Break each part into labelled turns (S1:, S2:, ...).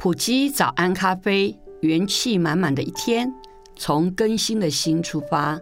S1: 普基早安咖啡，元气满满的一天，从更新的心出发。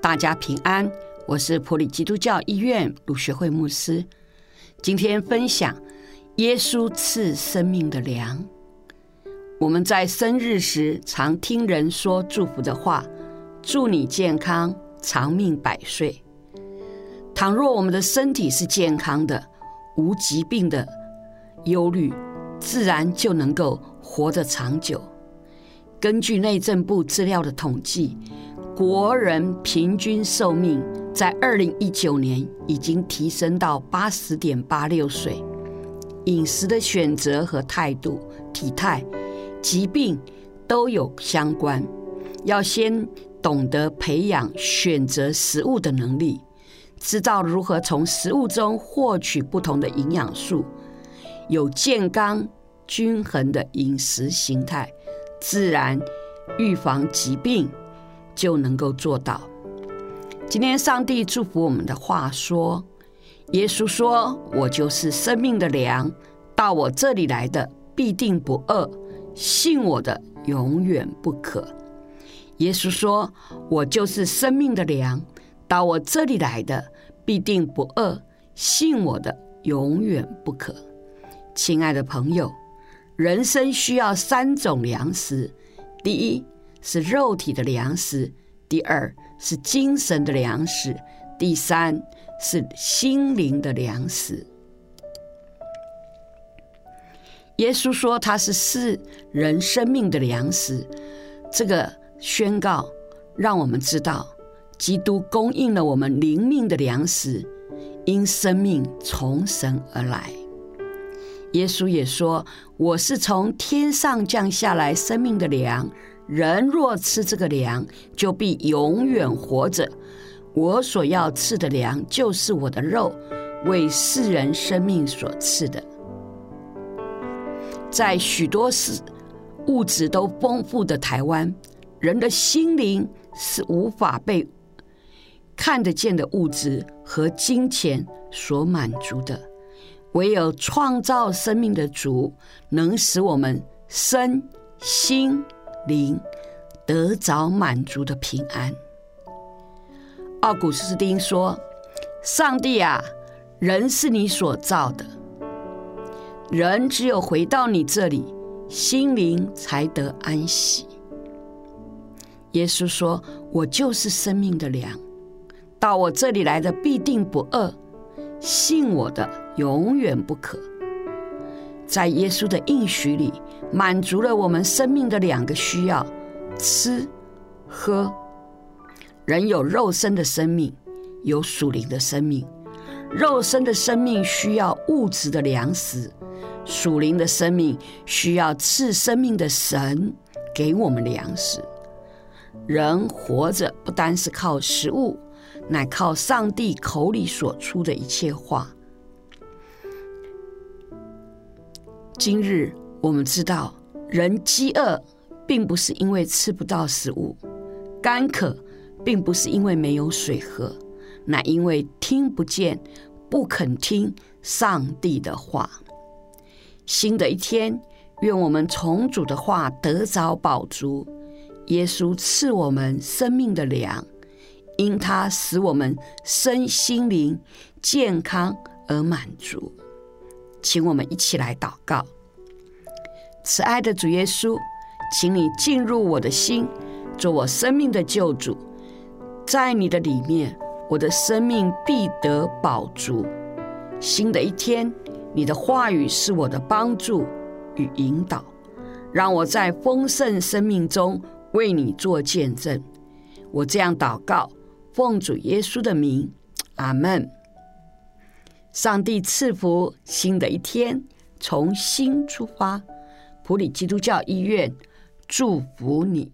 S1: 大家平安，我是普里基督教医院鲁学蕙牧师。今天分享耶稣赐生命的粮。我们在生日时常听人说祝福的话，祝你健康长命百岁。倘若我们的身体是健康的，无疾病的忧虑，自然就能够活得长久。根据内政部资料的统计，国人平均寿命在二零一九年已经提升到八十点八六岁。饮食的选择和态度、体态、疾病都有相关，要先懂得培养选择食物的能力，知道如何从食物中获取不同的营养素，有健康。均衡的饮食形态，自然预防疾病就能够做到。今天上帝祝福我们的话说：“耶稣说，我就是生命的粮，到我这里来的必定不饿，信我的永远不渴。”耶稣说：“我就是生命的粮，到我这里来的必定不饿，信我的永远不渴。”亲爱的朋友。人生需要三种粮食：第一是肉体的粮食，第二是精神的粮食，第三是心灵的粮食。耶稣说他是赐人生命的粮食，这个宣告让我们知道，基督供应了我们灵命的粮食，因生命从神而来。耶稣也说：“我是从天上降下来生命的粮，人若吃这个粮，就必永远活着。我所要赐的粮，就是我的肉，为世人生命所赐的。”在许多事物质都丰富的台湾，人的心灵是无法被看得见的物质和金钱所满足的。唯有创造生命的主，能使我们身心灵得着满足的平安。奥古斯丁说：“上帝啊，人是你所造的，人只有回到你这里，心灵才得安息。”耶稣说：“我就是生命的粮，到我这里来的必定不饿。”信我的永远不可。在耶稣的应许里，满足了我们生命的两个需要：吃、喝。人有肉身的生命，有属灵的生命。肉身的生命需要物质的粮食，属灵的生命需要赐生命的神给我们粮食。人活着不单是靠食物。乃靠上帝口里所出的一切话。今日我们知道，人饥饿并不是因为吃不到食物，干渴并不是因为没有水喝，乃因为听不见、不肯听上帝的话。新的一天，愿我们从主的话得着饱足。耶稣赐我们生命的粮。因他使我们身心灵健康而满足，请我们一起来祷告。慈爱的主耶稣，请你进入我的心，做我生命的救主。在你的里面，我的生命必得保足。新的一天，你的话语是我的帮助与引导，让我在丰盛生命中为你做见证。我这样祷告。奉主耶稣的名，阿门。上帝赐福新的一天，从心出发。普里基督教医院祝福你。